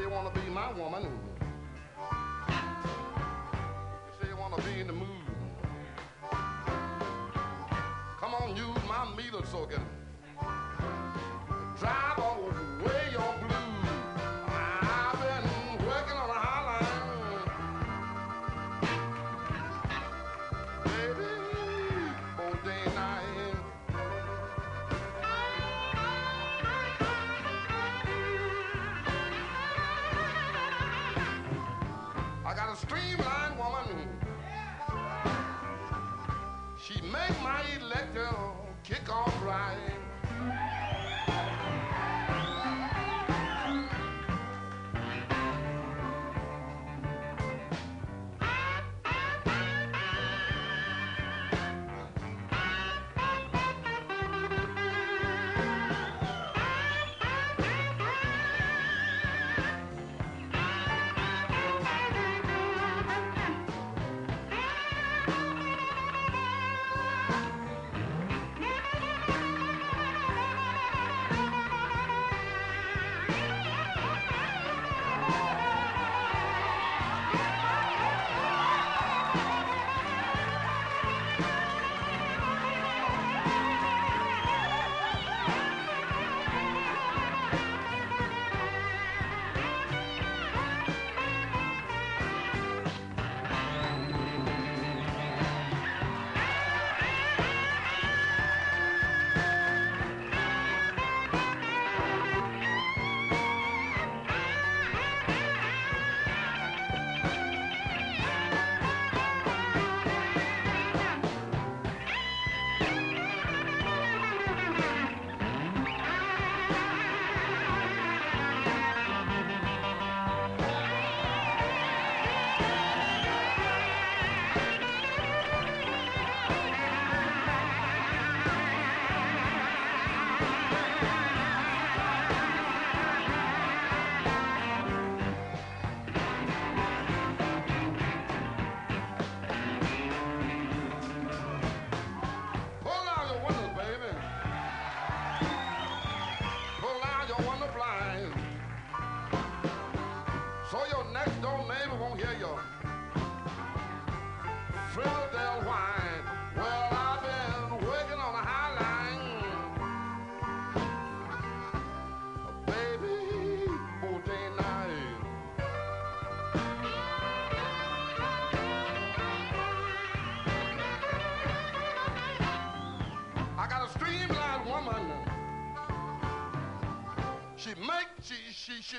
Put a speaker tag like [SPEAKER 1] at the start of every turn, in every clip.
[SPEAKER 1] you
[SPEAKER 2] want to be my woman.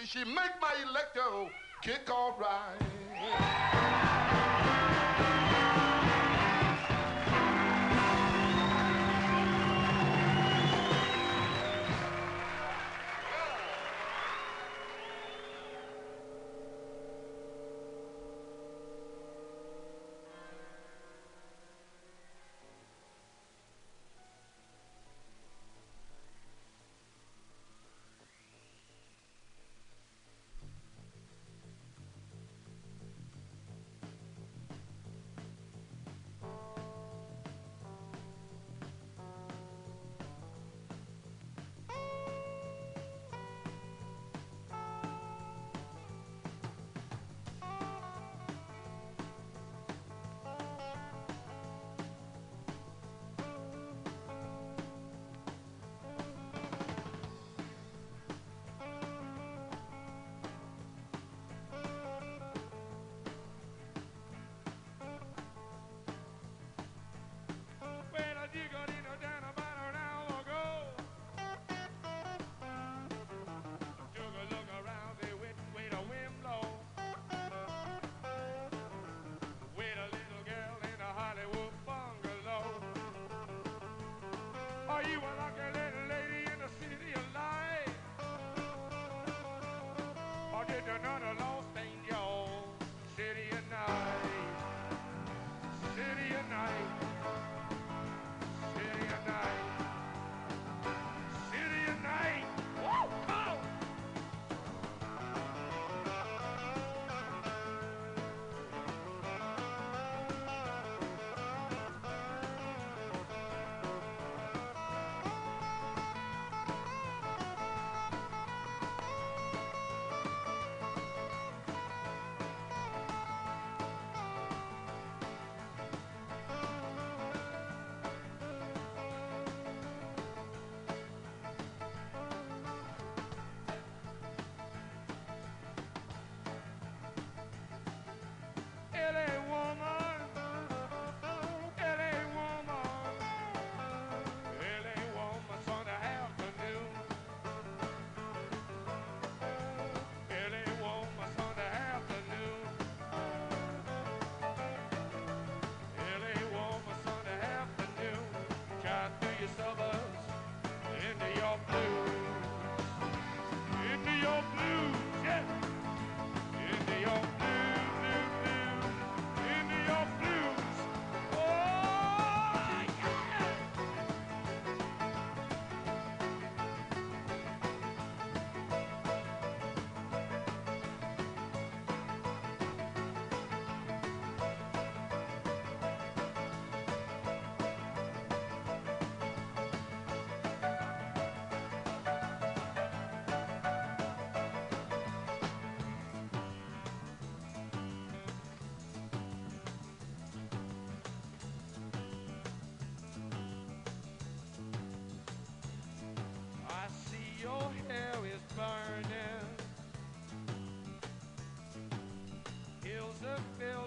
[SPEAKER 2] she, make my electro kick all right.
[SPEAKER 3] Hills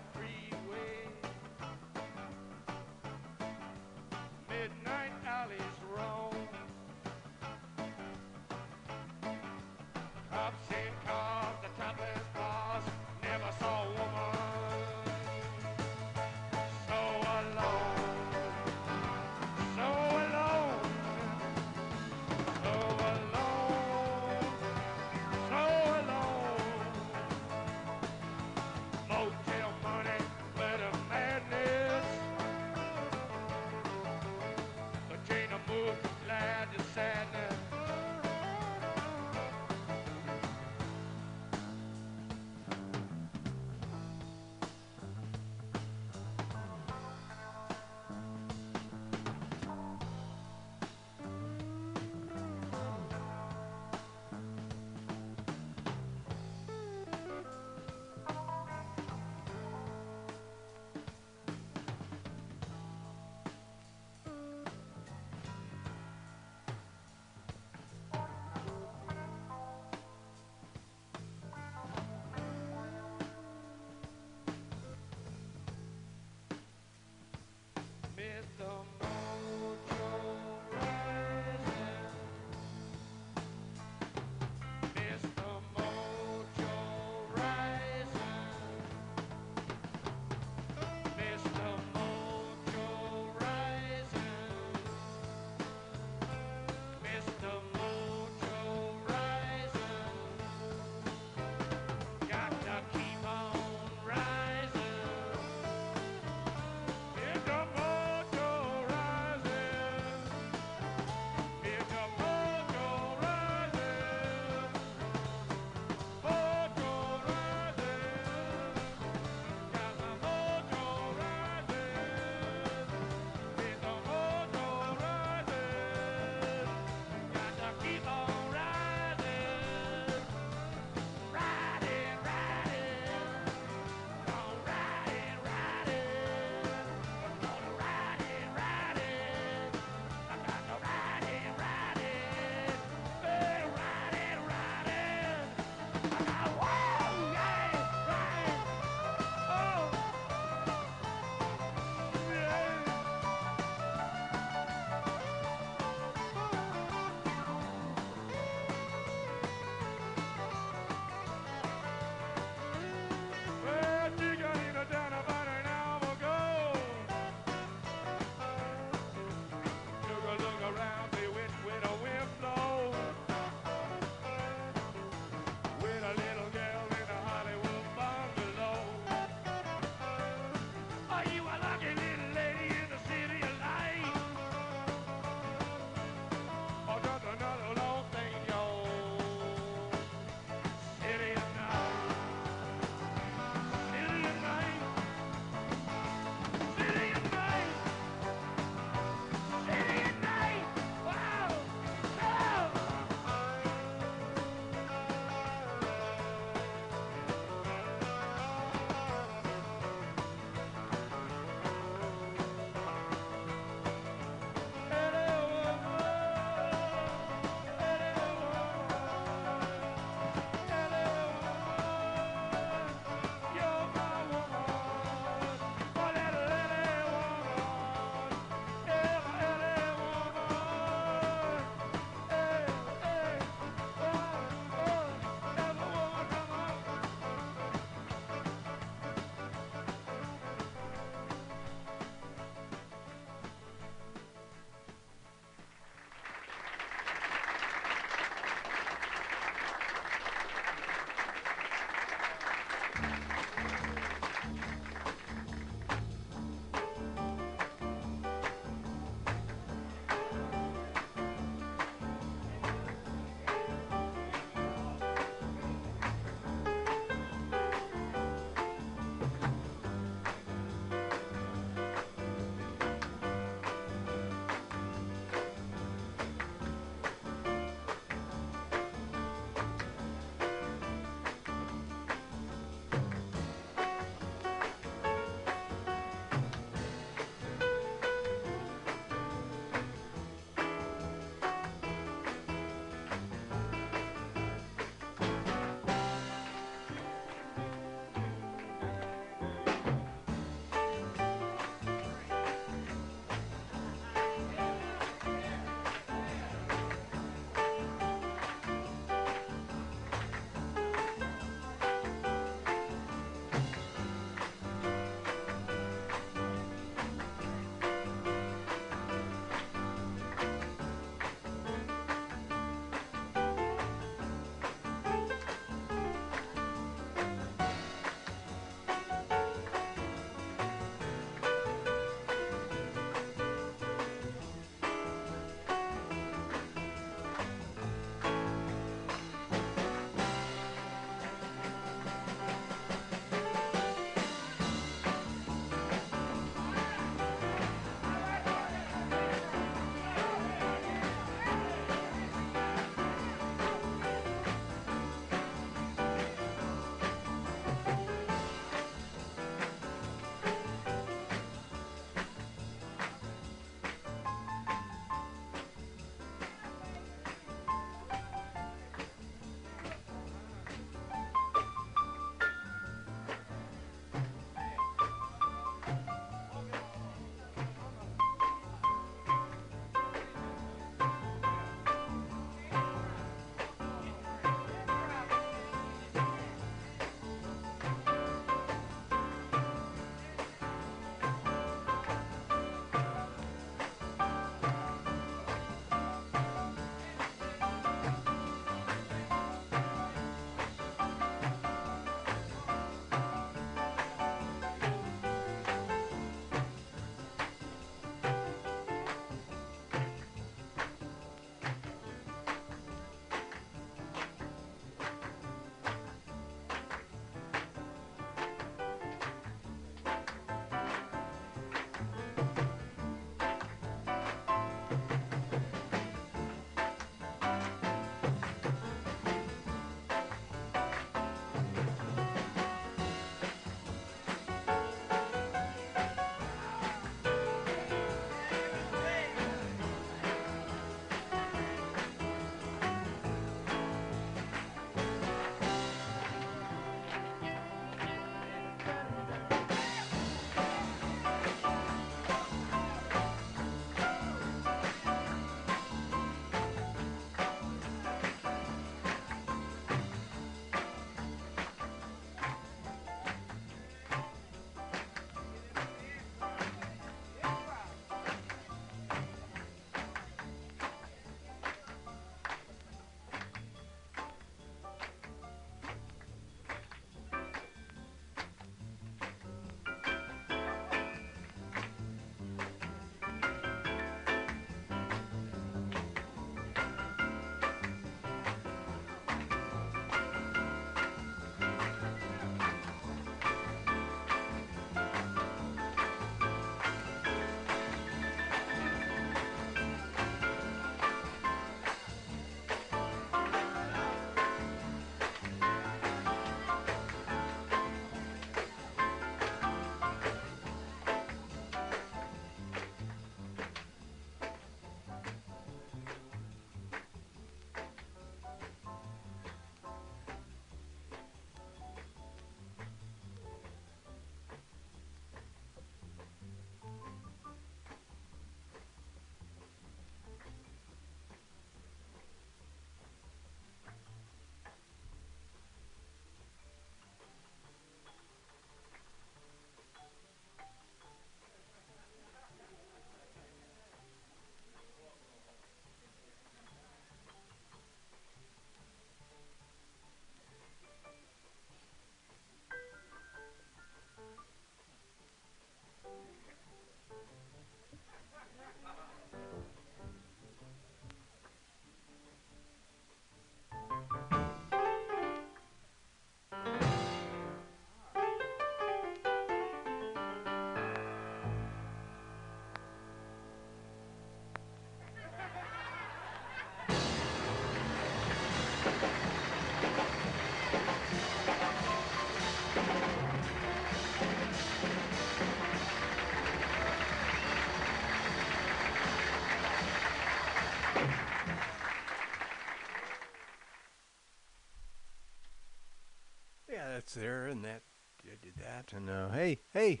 [SPEAKER 4] that's there, and that I did that, and uh, hey, hey,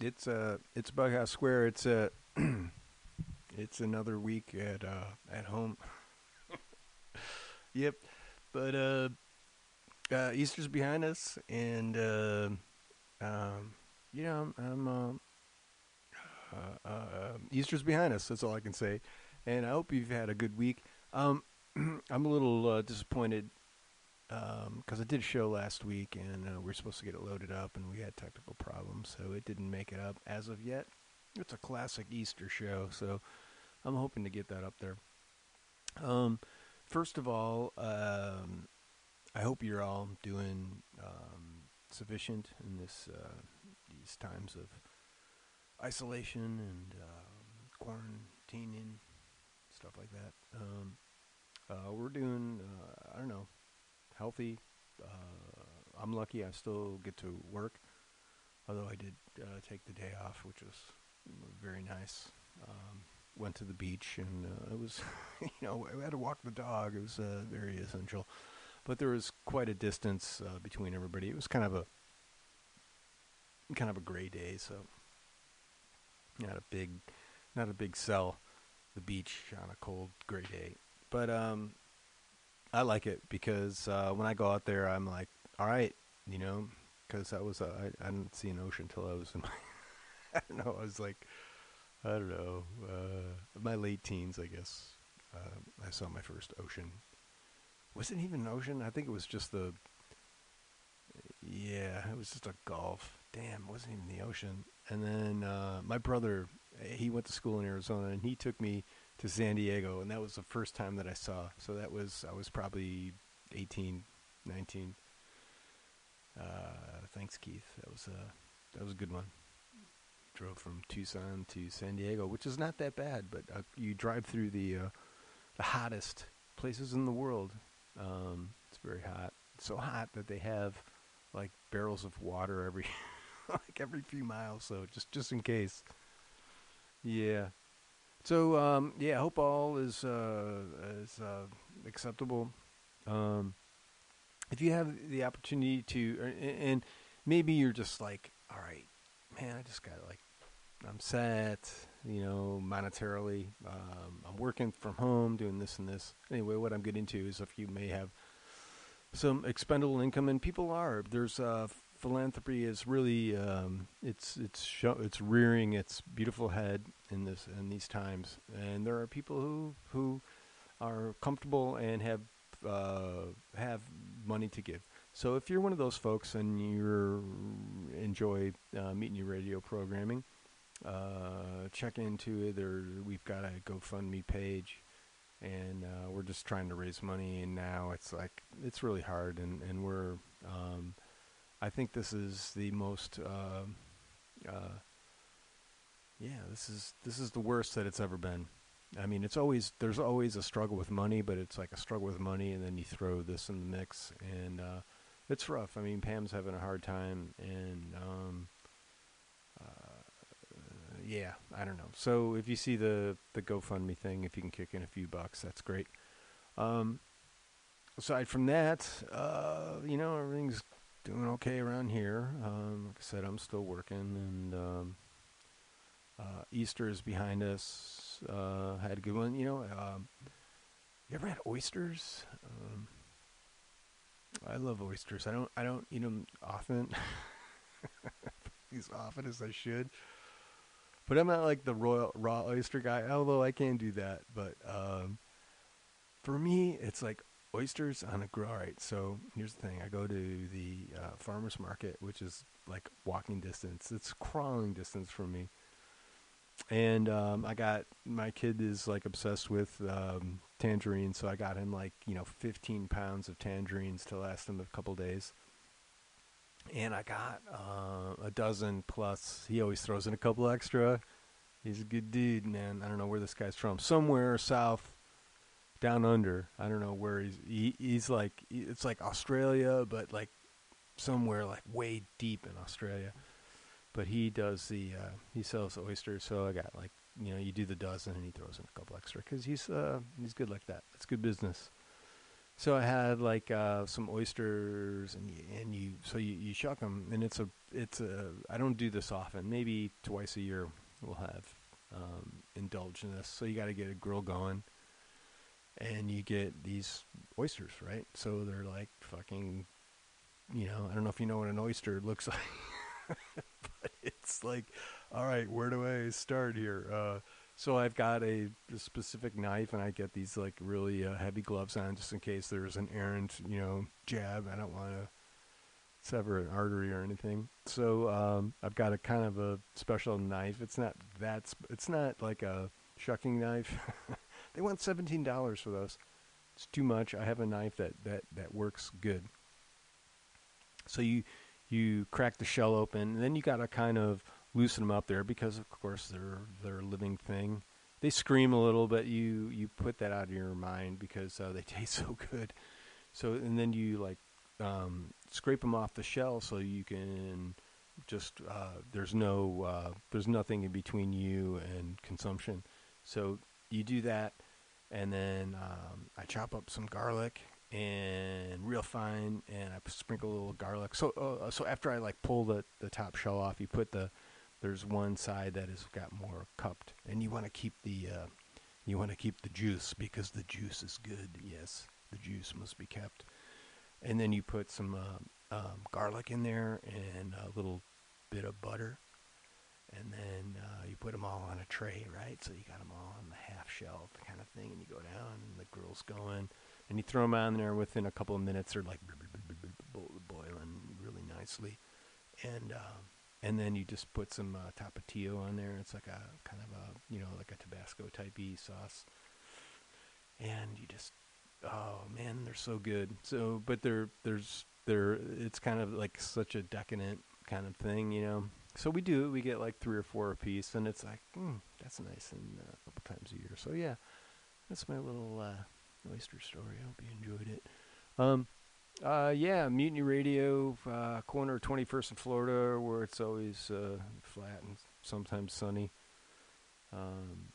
[SPEAKER 4] it's uh, it's Bughouse Square. It's uh, it's another week at uh, at home. yep, but uh, uh, Easter's behind us, and uh, um, you know, I'm uh, uh, uh, Easter's behind us. That's all I can say, and I hope you've had a good week. Um, I'm a little uh, disappointed because I did a show last week and uh, we are supposed to get it loaded up and we had technical problems, so it didn't make it up as of yet. It's a classic Easter show, so I'm hoping to get that up there. Um, first of all, um, I hope you're all doing um, sufficient in this uh, these times of isolation and um, quarantining, stuff like that. Um, uh, we're doing, uh, I don't know, healthy. Uh, I'm lucky I still get to work, although I did uh, take the day off, which was very nice. Um, went to the beach and uh, it was, you know, I had to walk the dog. It was uh, very essential, but there was quite a distance uh, between everybody. It was kind of a kind of a gray day, so not a big, not a big sell. The beach on a cold gray day, but um, I like it because uh, when I go out there, I'm like, all right, you know, because I was uh, I, I didn't see an ocean until I was in my I don't know I was like I don't know uh, my late teens I guess uh, I saw my first ocean. Was it even an ocean? I think it was just the yeah it was just a gulf. Damn, wasn't even the ocean. And then uh, my brother he went to school in Arizona and he took me to San Diego, and that was the first time that I saw. So that was I was probably 18, 19. Uh, thanks, Keith. That was a that was a good one. Drove from Tucson to San Diego, which is not that bad, but uh, you drive through the uh, the hottest places in the world. Um, it's very hot. It's so hot that they have like barrels of water every like every few miles. So just just in case. Yeah, so um, yeah, I hope all is uh, is uh, acceptable. Um, if you have the opportunity to, uh, and maybe you're just like, all right, man, I just got like, I'm set, you know, monetarily. Um, I'm working from home, doing this and this. Anyway, what I'm getting to is if you may have some expendable income, and people are. There's uh, philanthropy is really um, it's it's show, it's rearing its beautiful head in this in these times, and there are people who who are comfortable and have uh, have money to give. So if you're one of those folks and you enjoy uh, your Radio programming, uh, check into it. There, we've got a GoFundMe page, and uh, we're just trying to raise money. And now it's like it's really hard, and and we're um, I think this is the most. Uh, uh, yeah, this is this is the worst that it's ever been. I mean, it's always there's always a struggle with money, but it's like a struggle with money, and then you throw this in the mix, and uh, it's rough. I mean, Pam's having a hard time, and um, uh, yeah, I don't know. So if you see the the GoFundMe thing, if you can kick in a few bucks, that's great. Um, aside from that, uh, you know, everything's doing okay around here. Um, like I said, I'm still working, and um, uh, Easter is behind us. Uh, had a good one. You know, um, you ever had oysters? Um, I love oysters. I don't. I don't eat them often, as often as I should. But I'm not like the royal raw oyster guy. Although I can do that, but um, for me, it's like oysters on a grill. All right, so here's the thing. I go to the uh, farmer's market, which is like walking distance. It's crawling distance from me. And um, I got my kid is like obsessed with um, tangerines, so I got him like you know 15 pounds of tangerines to last him a couple days. And I got uh, a dozen plus. He always throws in a couple extra. He's a good dude, man. I don't know where this guy's from. Somewhere south down under. I don't know where he's. He, he's like it's like Australia, but like somewhere like way deep in Australia. But he does the uh, he sells oysters, so I got like you know you do the dozen and he throws in a couple extra because he's uh, he's good like that. It's good business. So I had like uh, some oysters, and you, and you so you, you shuck them, and it's a it's a I don't do this often. Maybe twice a year we'll have um, indulge in this. So you got to get a grill going, and you get these oysters, right? So they're like fucking, you know, I don't know if you know what an oyster looks like, but it's like, all right, where do I start here? Uh, so I've got a, a specific knife, and I get these like really uh, heavy gloves on just in case there's an errant, you know, jab. I don't want to sever an artery or anything. So um, I've got a kind of a special knife. It's not that. Sp- it's not like a shucking knife. they want seventeen dollars for those. It's too much. I have a knife that that that works good. So you you crack the shell open, and then you got to kind of loosen them up there because, of course, they're they're a living thing. They scream a little, but you you put that out of your mind because uh, they taste so good. So and then you like um, scrape them off the shell so you can just uh, there's no uh, there's nothing in between you and consumption. So you do that, and then um, I chop up some garlic and real fine, and I sprinkle a little garlic. So uh, so after I like pull the the top shell off, you put the there's one side that has got more cupped, and you want to keep the uh, you want to keep the juice because the juice is good. Yes, the juice must be kept. And then you put some uh, um, garlic in there and a little bit of butter, and then uh, you put them all on a tray, right? So you got them all on the half shell kind of thing, and you go down, and the grill's going, and you throw them on there. Within a couple of minutes, they're like boiling really nicely, and um, and then you just put some uh, tapatio on there. It's like a kind of a you know like a Tabasco type y sauce, and you just oh man, they're so good. So, but they're there's they're it's kind of like such a decadent kind of thing, you know. So we do we get like three or four a piece, and it's like mm, that's nice, and uh, a couple times a year. So yeah, that's my little uh, oyster story. I hope you enjoyed it. Um, uh, yeah, Mutiny Radio, uh, corner of 21st in Florida, where it's always uh, flat and sometimes sunny. Um,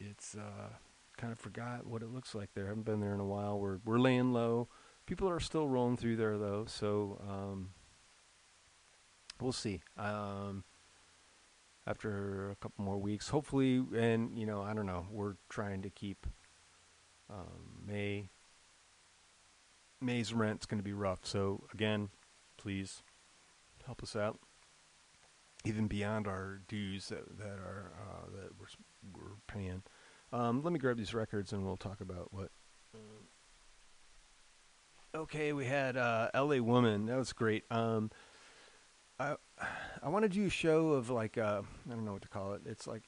[SPEAKER 4] it's uh, kind of forgot what it looks like there. haven't been there in a while. We're we're laying low. People are still rolling through there though, so um, we'll see. Um, after a couple more weeks, hopefully, and you know, I don't know. We're trying to keep um, May May's rent's going to be rough. So again, please help us out, even beyond our dues that that are uh, that we're we're paying. Um, let me grab these records and we'll talk about what. Um, okay, we had uh, L.A. Woman. That was great. Um, I I want to do a show of like uh, I don't know what to call it. It's like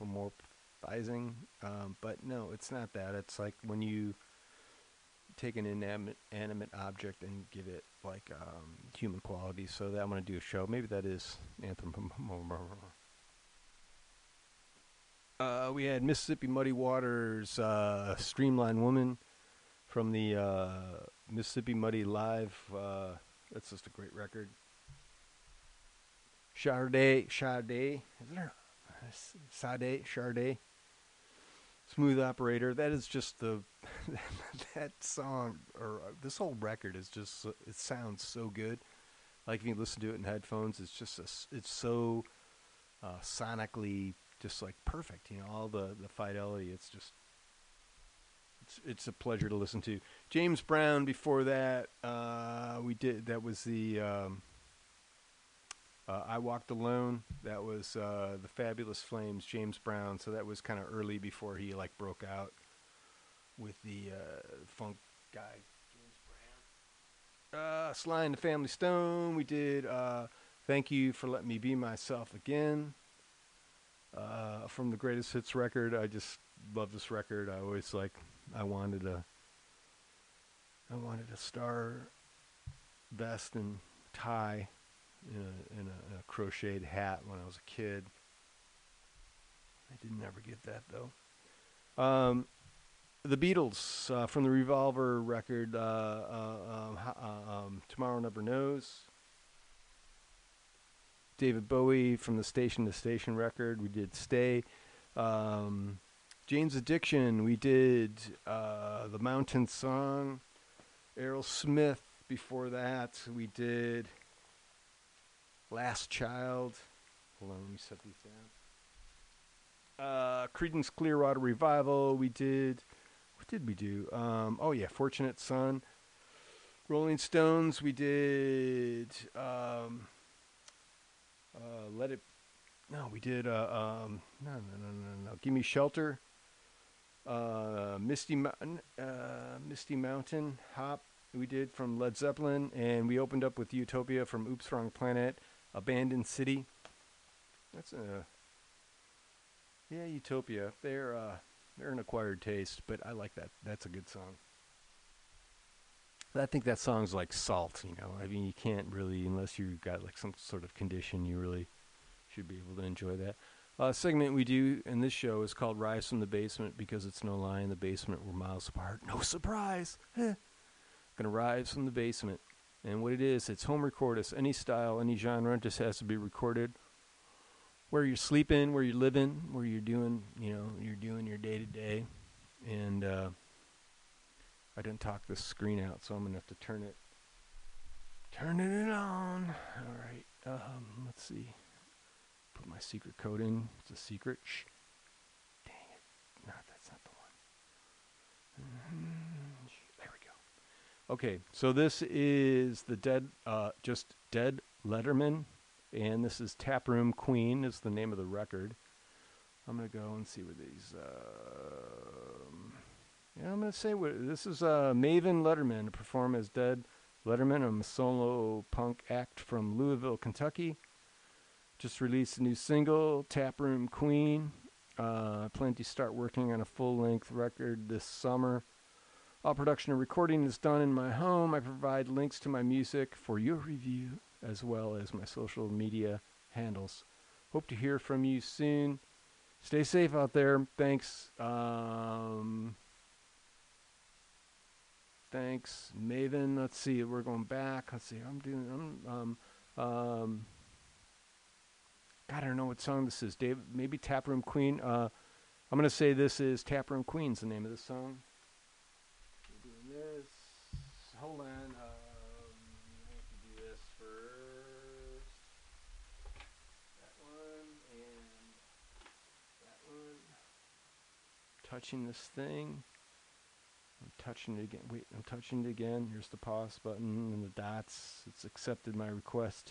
[SPEAKER 4] anthropomorphizing, um, but no, it's not that. It's like when you take an inanimate animate object and give it like um, human qualities. So that I'm going to do a show. Maybe that is anthropomorph. Uh, we had Mississippi Muddy Waters, uh, Streamline Woman from the uh, Mississippi Muddy Live. Uh, that's just a great record. Sade, Sade, is there? Sade, Sade. Smooth Operator. That is just the that song or uh, this whole record is just it sounds so good. Like if you listen to it in headphones, it's just a it's so uh, sonically just like perfect. You know, all the the fidelity. It's just it's it's a pleasure to listen to. James Brown. Before that, uh, we did that was the. Um, uh, I Walked Alone. That was uh, the Fabulous Flames, James Brown. So that was kind of early before he like broke out with the uh, funk guy, James Brown. Uh, Sly and the Family Stone. We did uh, Thank You for Letting Me Be Myself Again. Uh, from the Greatest Hits record. I just love this record. I always like, I wanted a, I wanted a star vest and tie in a, in a, a crocheted hat when I was a kid. I didn't ever get that though. Um, the Beatles uh, from the Revolver record, uh, uh, um, uh, um, Tomorrow Never Knows. David Bowie from the Station to Station record. We did Stay. Um, Jane's Addiction. We did uh, the Mountain Song. Aerosmith. Before that, we did Last Child. Hold on, let me set these down. Uh, Creedence Clearwater Revival. We did. What did we do? Um, oh yeah, Fortunate Son. Rolling Stones. We did. Um, uh, Let it. No, we did. Uh, um, no, no, no, no, no. Give me shelter. Uh, Misty Mountain. Uh, Misty Mountain. Hop. We did from Led Zeppelin, and we opened up with Utopia from Oops Wrong Planet. Abandoned City. That's a. Yeah, Utopia. They're uh, they're an acquired taste, but I like that. That's a good song. I think that song's like salt, you know. I mean, you can't really, unless you've got like some sort of condition, you really should be able to enjoy that. Uh, segment we do in this show is called Rise from the Basement because it's no lie in the basement we're miles apart. No surprise. Eh. Gonna rise from the basement. And what it is, it's home record. It's any style, any genre. Just has to be recorded where you're sleeping, where you're living, where you're doing, you know, you're doing your day to day. And uh, I didn't talk this screen out, so I'm gonna have to turn it, turn it on. All right. Um, let's see. Put my secret code in. It's a secret. Shh. Dang it. No, that's not the one. Mhm. Shh. There we go. Okay, so this is the dead, uh, just dead Letterman, and this is Taproom Queen is the name of the record. I'm gonna go and see where these. Um, yeah, I'm gonna say what this is. Uh, Maven Letterman to perform as Dead Letterman, a solo punk act from Louisville, Kentucky. Just released a new single, Taproom Queen. Uh, plan to start working on a full length record this summer. All production and recording is done in my home. I provide links to my music for your review as well as my social media handles. Hope to hear from you soon. Stay safe out there. Thanks. Um, thanks, Maven. Let's see. We're going back. Let's see. I'm doing. I'm. Um. Um. God, I don't know what song this is. Dave, maybe Taproom Queen. Uh, I'm gonna say this is Taproom Queen's the name of the song. Hold on. Um, do this first. That one and that one. Touching this thing. I'm touching it again. Wait, I'm touching it again. Here's the pause button and the dots. It's accepted my request.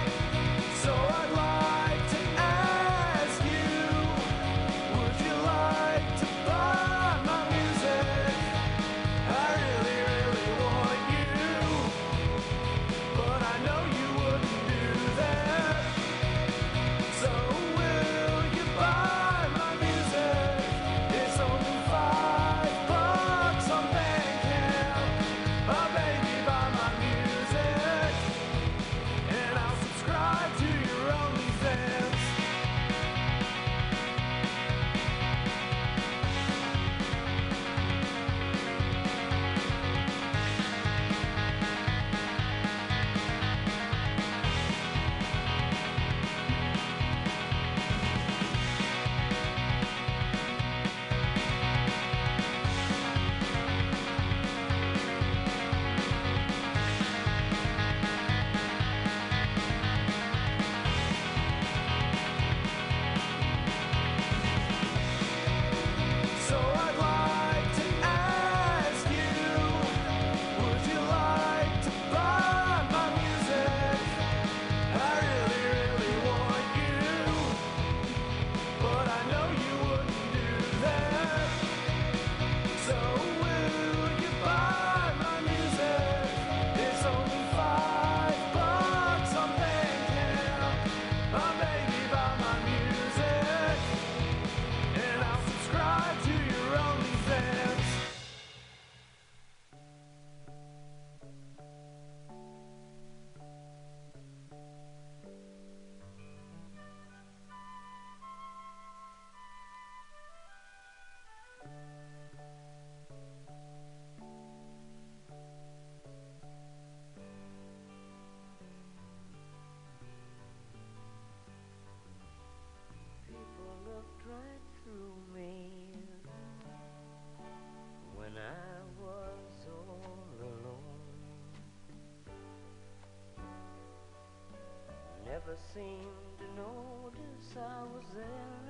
[SPEAKER 5] bands.
[SPEAKER 6] seemed to notice I was there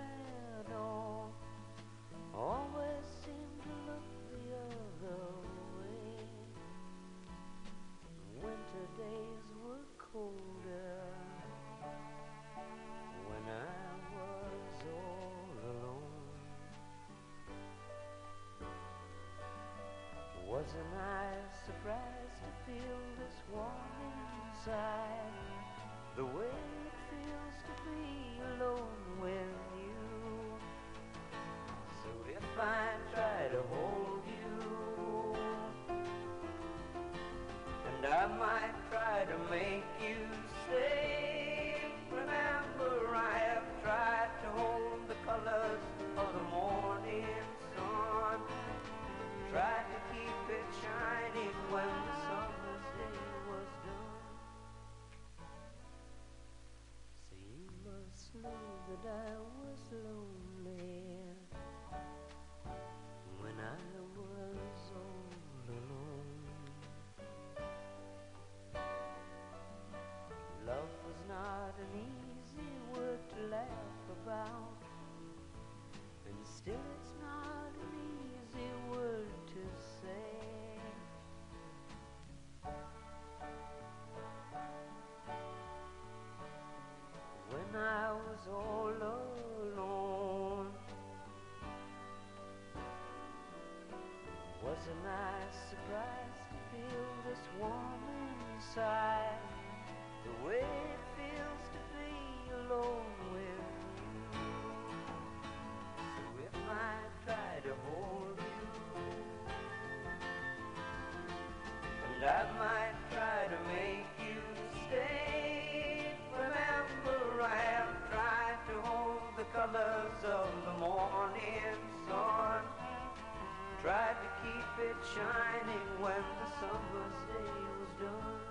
[SPEAKER 6] still it's not an easy word to say. When I was all alone, wasn't I surprised to feel this warm inside? The way it feels to be alone I might try to make you stay. Remember, I have tried to hold the colors of the morning sun. Tried to keep it shining when the summer's day was done.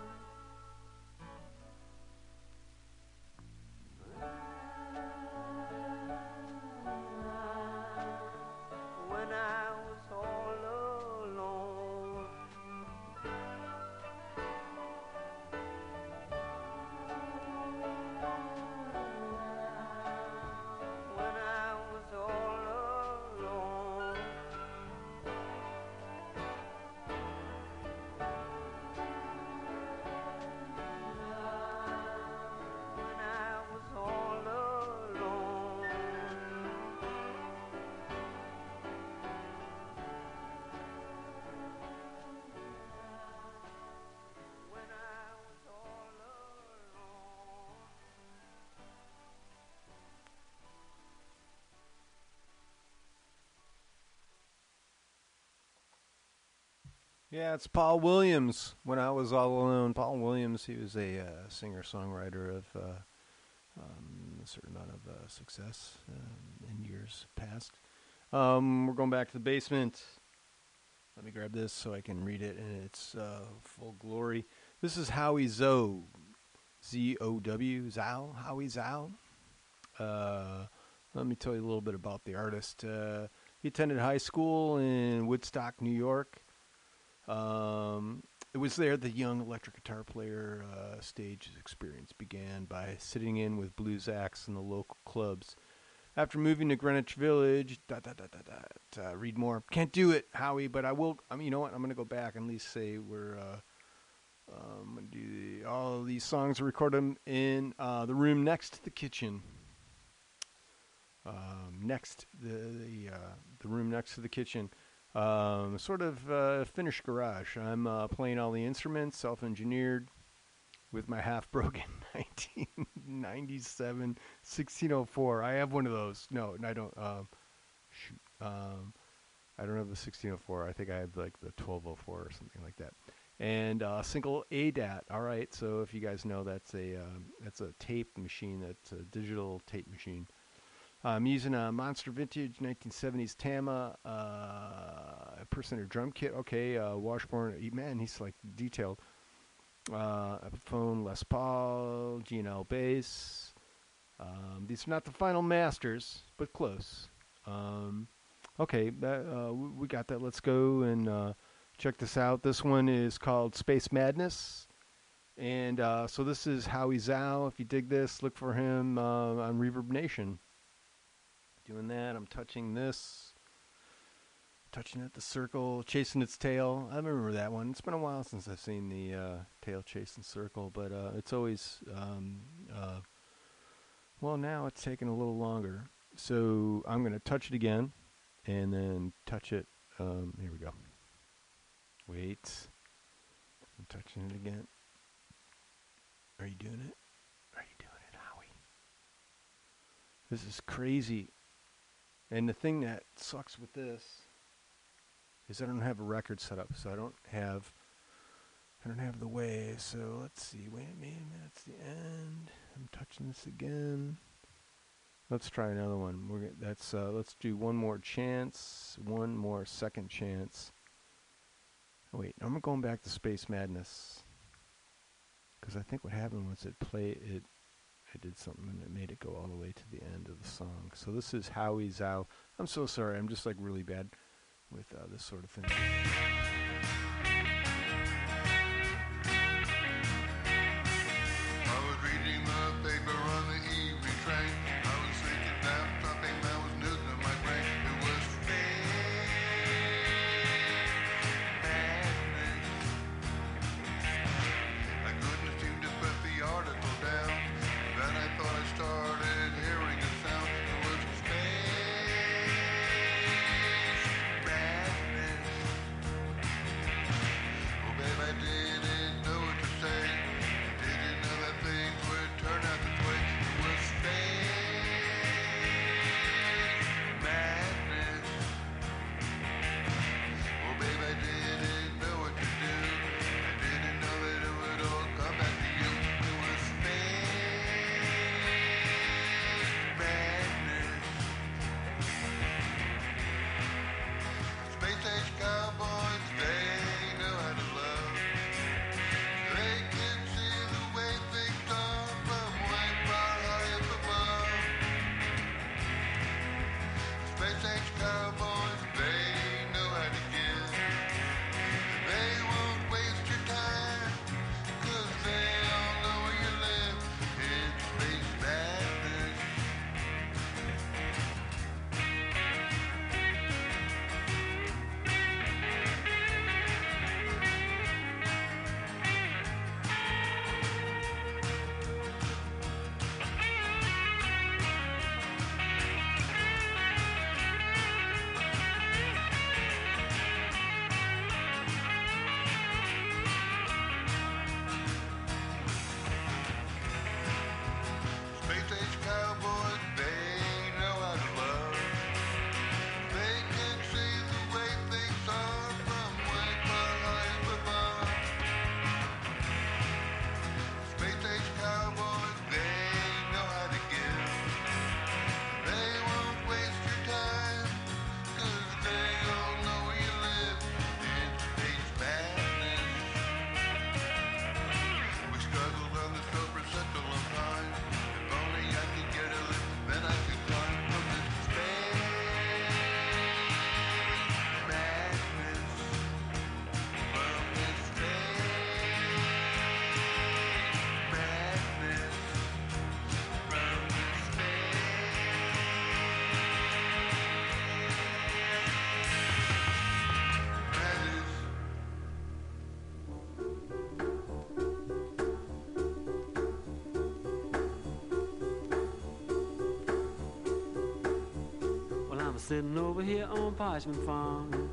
[SPEAKER 4] Yeah, it's Paul Williams. When I was all alone, Paul Williams, he was a uh, singer-songwriter of uh, um, a certain amount of uh, success um, in years past. Um, we're going back to the basement. Let me grab this so I can read it in its uh, full glory. This is Howie Zow, Z O W, Zow, Howie Zow. Uh, let me tell you a little bit about the artist. Uh, he attended high school in Woodstock, New York. Um, it was there the young electric guitar player uh, stage experience began by sitting in with blues acts in the local clubs. After moving to Greenwich Village, dot, dot, dot, dot, uh, read more. Can't do it, Howie, but I will. I mean, you know what? I'm going to go back and at least say we're. Uh, um, the, all these songs are recorded in uh, the room next to the kitchen. Um, next the the uh, the room next to the kitchen um, sort of uh, finished garage. I'm uh, playing all the instruments, self-engineered, with my half-broken 1997 1604. I have one of those. No, I don't. Um, shoot, um, I don't have the 1604. I think I have like the 1204 or something like that. And uh, single ADAT. All right. So if you guys know, that's a um, that's a tape machine. That's a digital tape machine. I'm using a Monster Vintage 1970s Tama uh, drum kit. Okay, uh, Washburn. Man, he's like detailed. Uh, Epiphone, Les Paul, G&L bass. Um, these are not the final masters, but close. Um, okay, that, uh, we, we got that. Let's go and uh, check this out. This one is called Space Madness.
[SPEAKER 1] And uh, so this is Howie Zow. If you dig this, look for him uh, on ReverbNation. Doing that, I'm touching this, touching it, the circle, chasing its tail. I remember that one. It's been a while since I've seen the uh, tail chasing circle, but uh, it's always, um, uh, well, now it's taking a little longer. So I'm going to touch it again and then touch it. Um, here we go. Wait. I'm touching it again. Are you doing it? Are you doing it, Howie? This is crazy. And the thing that sucks with this is I don't have a record set up, so I don't have I don't have the way. So let's see. Wait a minute, that's the end. I'm touching this again. Let's try another one. We're that's uh, let's do one more chance, one more second chance. Oh, wait, I'm going back to Space Madness because I think what happened was it play it. I did something and it made it go all the way to the end of the song. So this is Howie Zow. I'm so sorry. I'm just like really bad with uh, this sort of thing.
[SPEAKER 7] Sitting over here on Parchman Farm.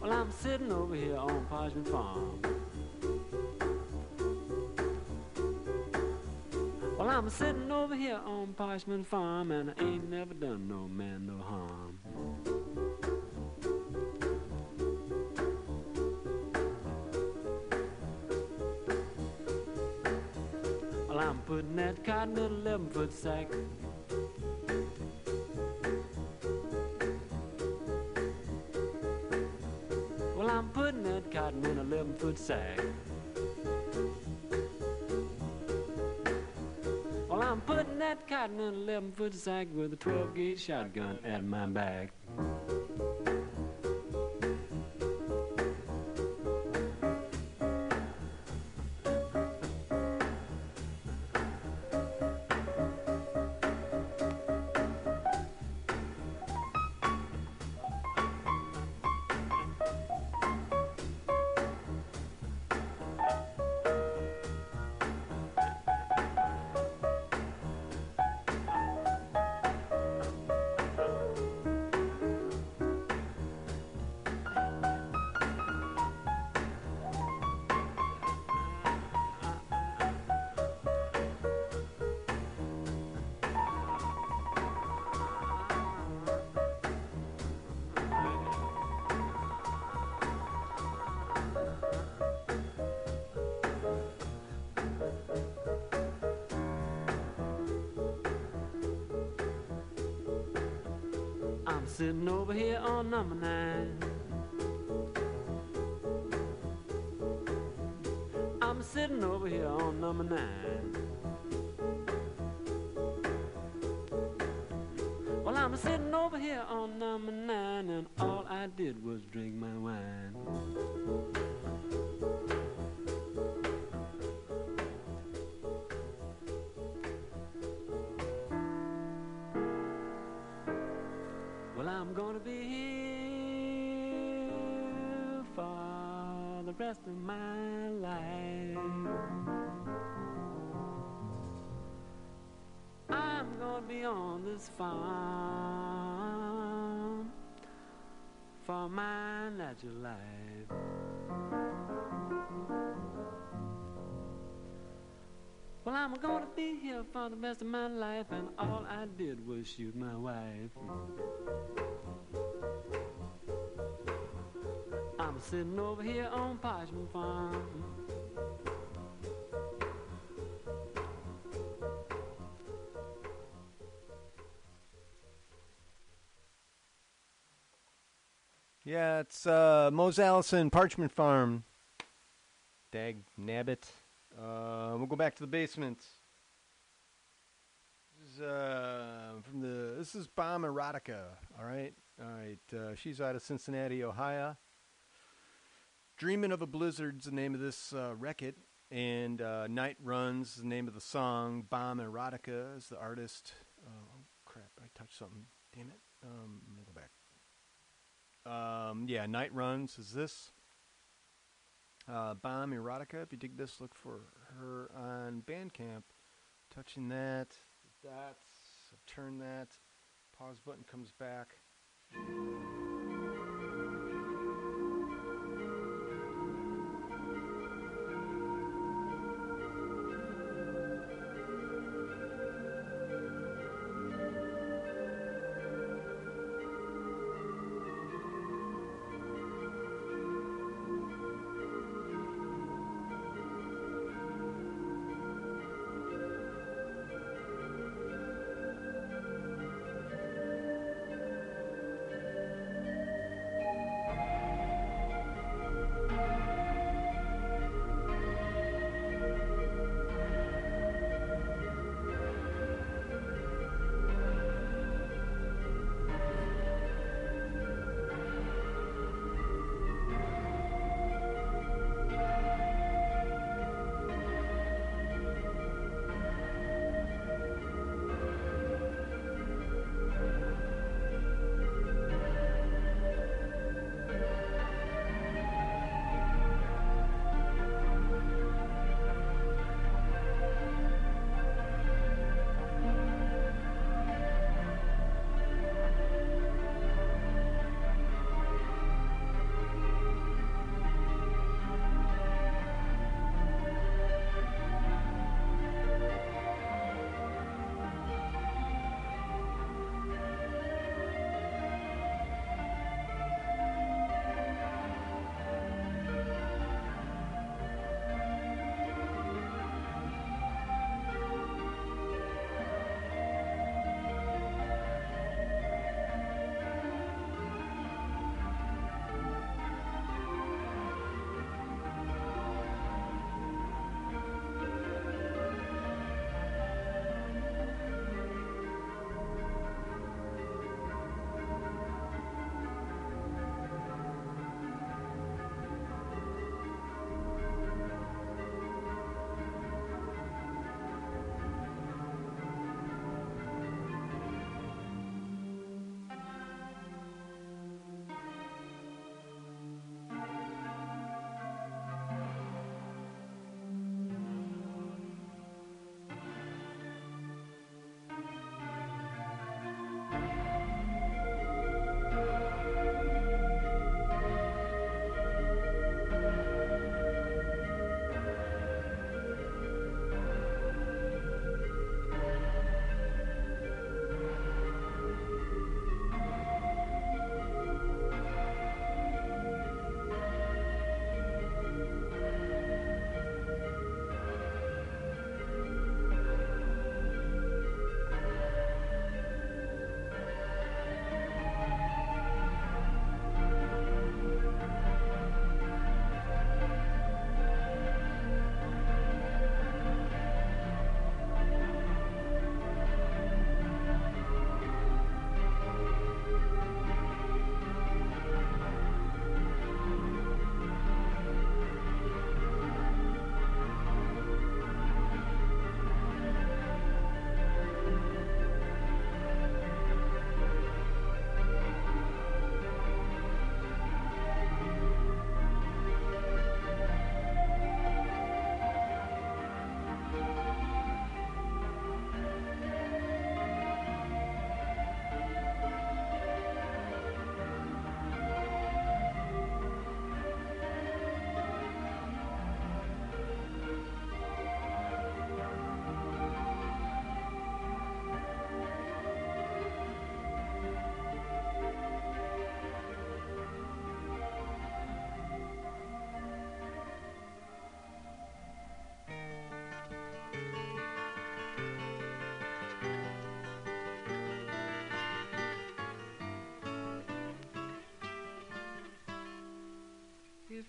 [SPEAKER 7] Well, I'm sitting over here on Parchman Farm. Well, I'm sitting over here on Parchman Farm, and I ain't never done no man 11. Well, I'm putting that cotton in a 11 foot sack. Well, I'm putting that cotton in a 11 foot sack with a 12 gauge shotgun at my back. Farm for my natural life. Well, I'm gonna be here for the rest of my life, and all I did was shoot my wife. I'm sitting over here on Parchman Farm.
[SPEAKER 4] It's uh, Mose Allison Parchman Farm. Dag nabbit. Uh, we'll go back to the basement. This is uh, from the. This is Bomb Erotica. All right, all right. Uh, she's out of Cincinnati, Ohio. Dreaming of a Blizzard's the name of this uh, record, and uh, Night Runs is the name of the song. Bomb Erotica is the artist. Oh crap! I touched something. Damn it. Um, I'm gonna go back. Um, yeah, Night Runs is this. Uh, Bomb Erotica. If you dig this, look for her on Bandcamp. Touching that, that's turn that. Pause button comes back.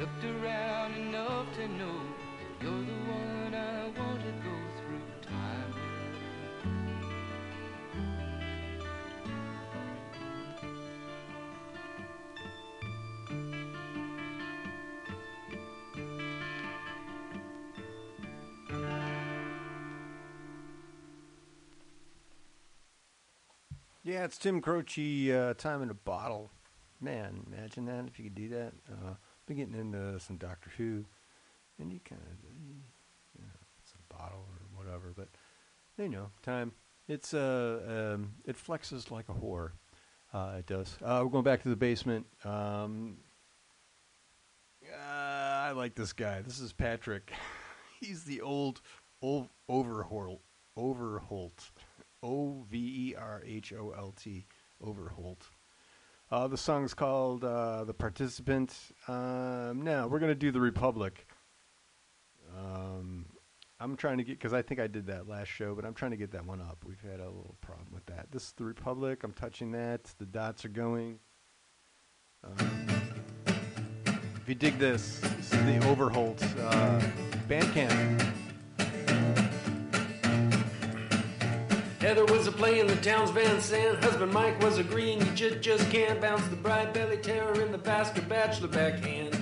[SPEAKER 8] Looked around enough to know you're the one I want to go through time.
[SPEAKER 4] Yeah, it's Jim Croce, uh, Time in a Bottle. Man, imagine that if you could do that. Uh, been getting into some Doctor Who, and you kind of, you know, it's a bottle or whatever, but you know, time. It's uh, um, it flexes like a whore. Uh, it does. Uh, we're going back to the basement. Um, uh, I like this guy. This is Patrick. He's the old, old Overholt. Overholt. O V E R H O L T. Overholt. Uh, the song's called uh, The Participant. Um, now, we're going to do The Republic. Um, I'm trying to get, because I think I did that last show, but I'm trying to get that one up. We've had a little problem with that. This is The Republic. I'm touching that. The dots are going. Um, if you dig this, this is the Overholt uh, Bandcamp.
[SPEAKER 9] Heather was a playing the town's Van Sant. Husband Mike was agreeing you just, just can't bounce the bride belly terror in the bastard bachelor backhand.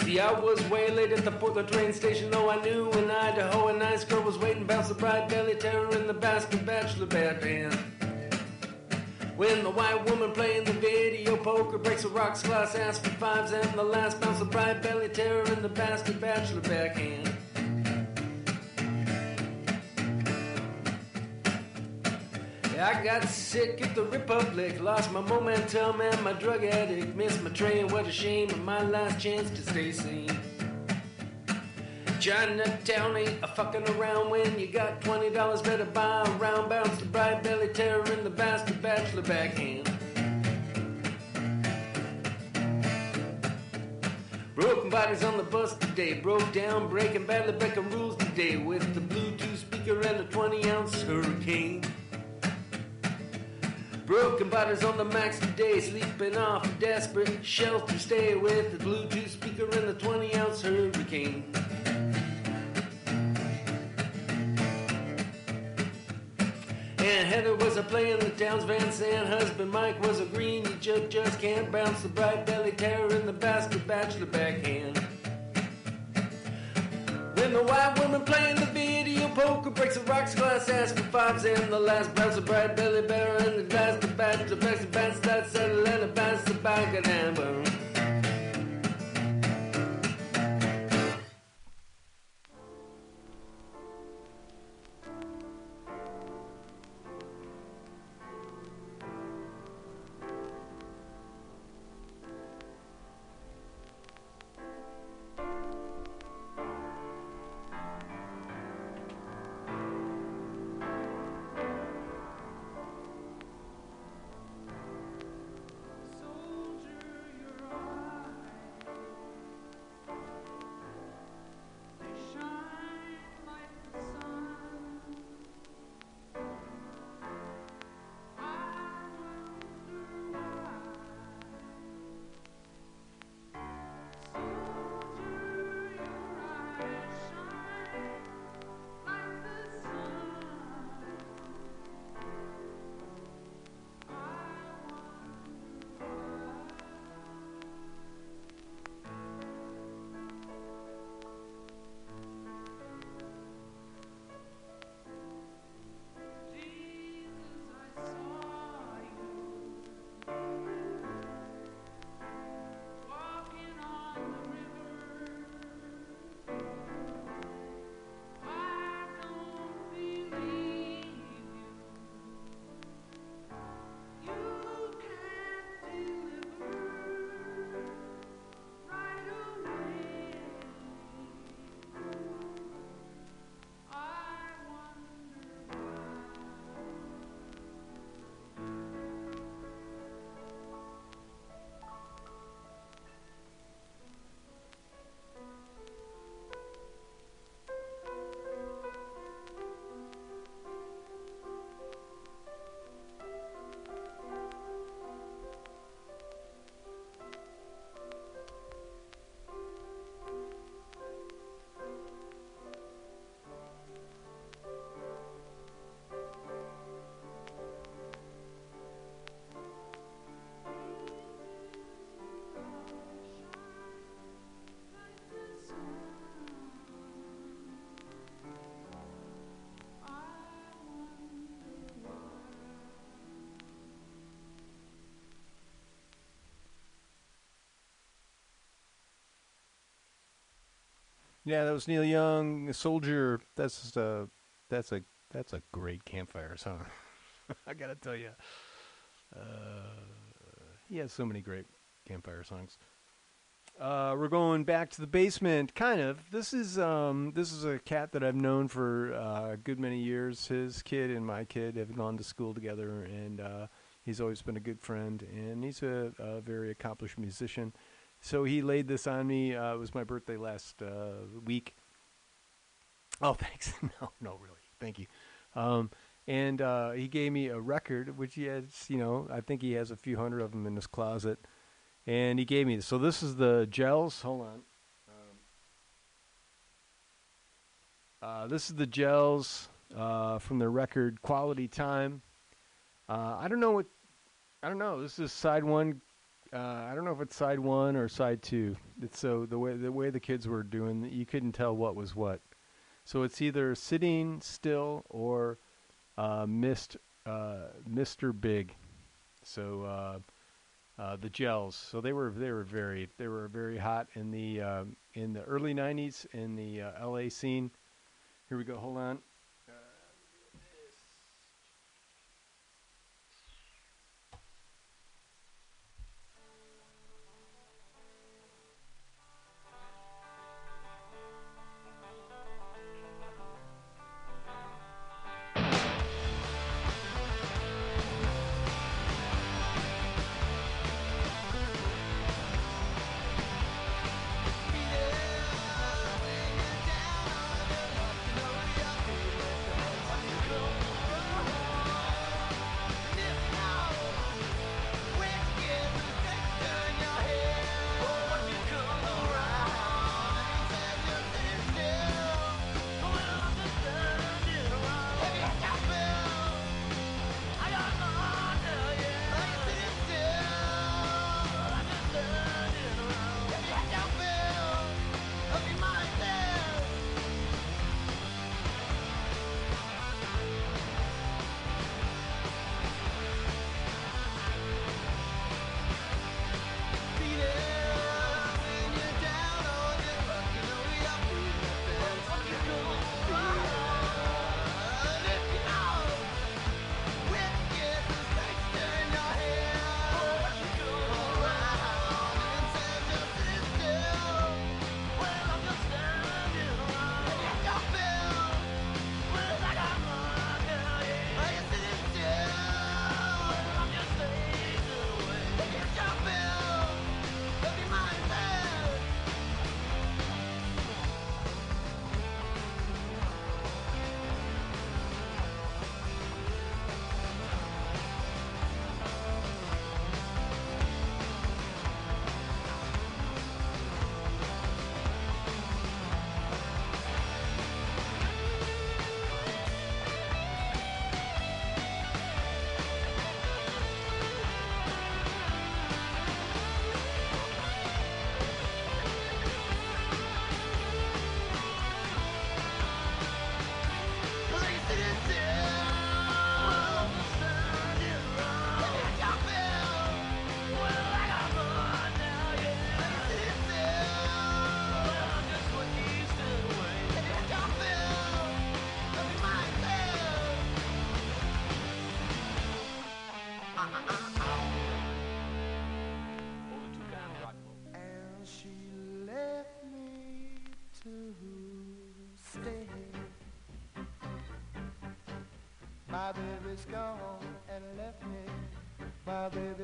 [SPEAKER 9] See, I was way late at the Portland train station, though I knew in Idaho a nice girl was waiting. Bounce the bride belly terror in the bastard bachelor backhand. When the white woman playing the video poker breaks a rocks glass, asks for fives, and the last bounce of bride belly terror in the bastard bachelor backhand. Yeah I got sick at the Republic, lost my momentum and my drug addict, missed my train, what a shame, and my last chance to stay sane. Chinatown ain't a fucking around when you got twenty dollars, better buy a round bounce the bright belly terror in the bastard bachelor backhand. Broken bodies on the bus today, broke down, breaking badly breaking rules today with the Bluetooth speaker and a 20 ounce hurricane. Broken bodies on the max today, sleeping off a desperate shelter stay with the Bluetooth speaker and the 20 ounce hurricane. And Heather was a playing the town's Van Sant. Husband Mike was a green. You just, just can't bounce the bright belly terror in the bastard bachelor backhand. When the white woman playing the video poker breaks a rocks glass ass for fives and the last bounce a bright belly bear and the the bachelor bachelor bounce that settle and the the back of the
[SPEAKER 4] Yeah, that was Neil Young, Soldier. That's uh, that's a that's a great campfire song. I gotta tell you, uh, he has so many great campfire songs. Uh, we're going back to the basement, kind of. This is um, this is a cat that I've known for uh, a good many years. His kid and my kid have gone to school together, and uh, he's always been a good friend. And he's a, a very accomplished musician. So he laid this on me. Uh, it was my birthday last uh, week. Oh, thanks. no, no, really. Thank you. Um, and uh, he gave me a record, which he has, you know, I think he has a few hundred of them in his closet. And he gave me this. So this is the gels. Hold on. Um, uh, this is the gels uh, from the record Quality Time. Uh, I don't know what. I don't know. This is side one. Uh, I don't know if it's side one or side two. It's so the way the way the kids were doing, you couldn't tell what was what. So it's either sitting still or uh, uh, Mr. Big. So uh, uh, the gels. So they were they were very they were very hot in the um, in the early '90s in the uh, LA scene. Here we go. Hold on.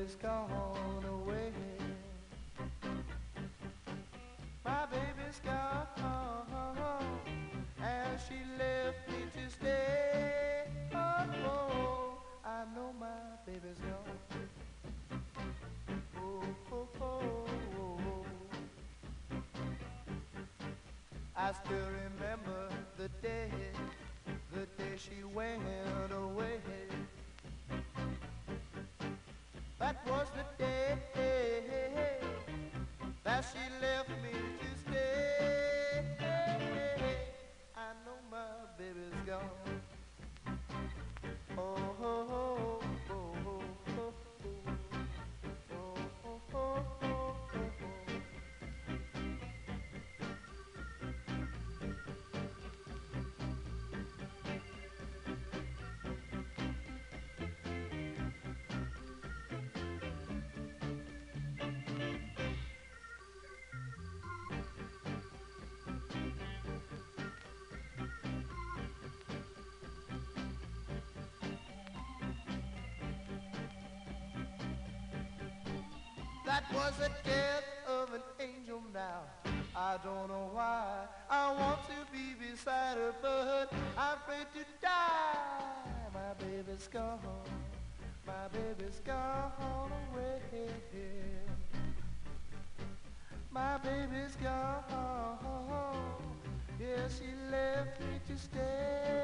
[SPEAKER 1] Baby's gone away. My baby's gone and she left me to stay. Oh, oh, I know my baby's gone. Oh, oh, oh, oh. oh. I still was the death of an angel now. I don't know why I want to be beside her, but I'm afraid to die. My baby's gone, my baby's gone away. My baby's gone, yeah, she left me to stay.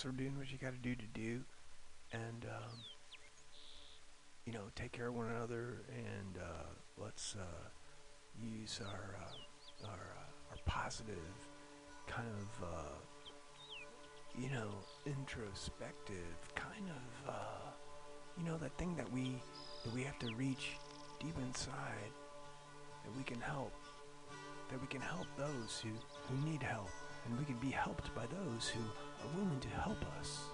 [SPEAKER 1] folks are
[SPEAKER 4] doing what you got to do to do, and um, you know, take care of one another, and uh, let's uh, use our uh, our, uh, our positive kind of uh, you know introspective kind of uh, you know that thing that we that we have to reach deep inside that we can help that we can help those who who need help and we can be helped by those who are willing to help us.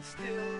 [SPEAKER 5] but still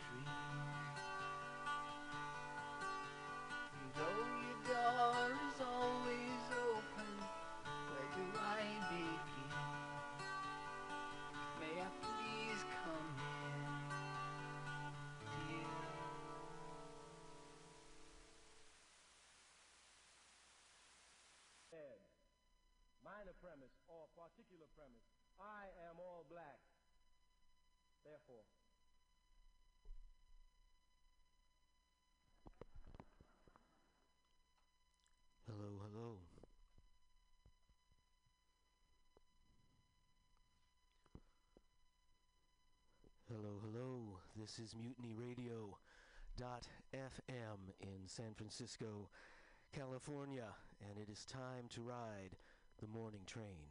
[SPEAKER 10] Hello, hello. This is Mutiny Radio. Dot FM in San Francisco, California, and it is time to ride the morning train.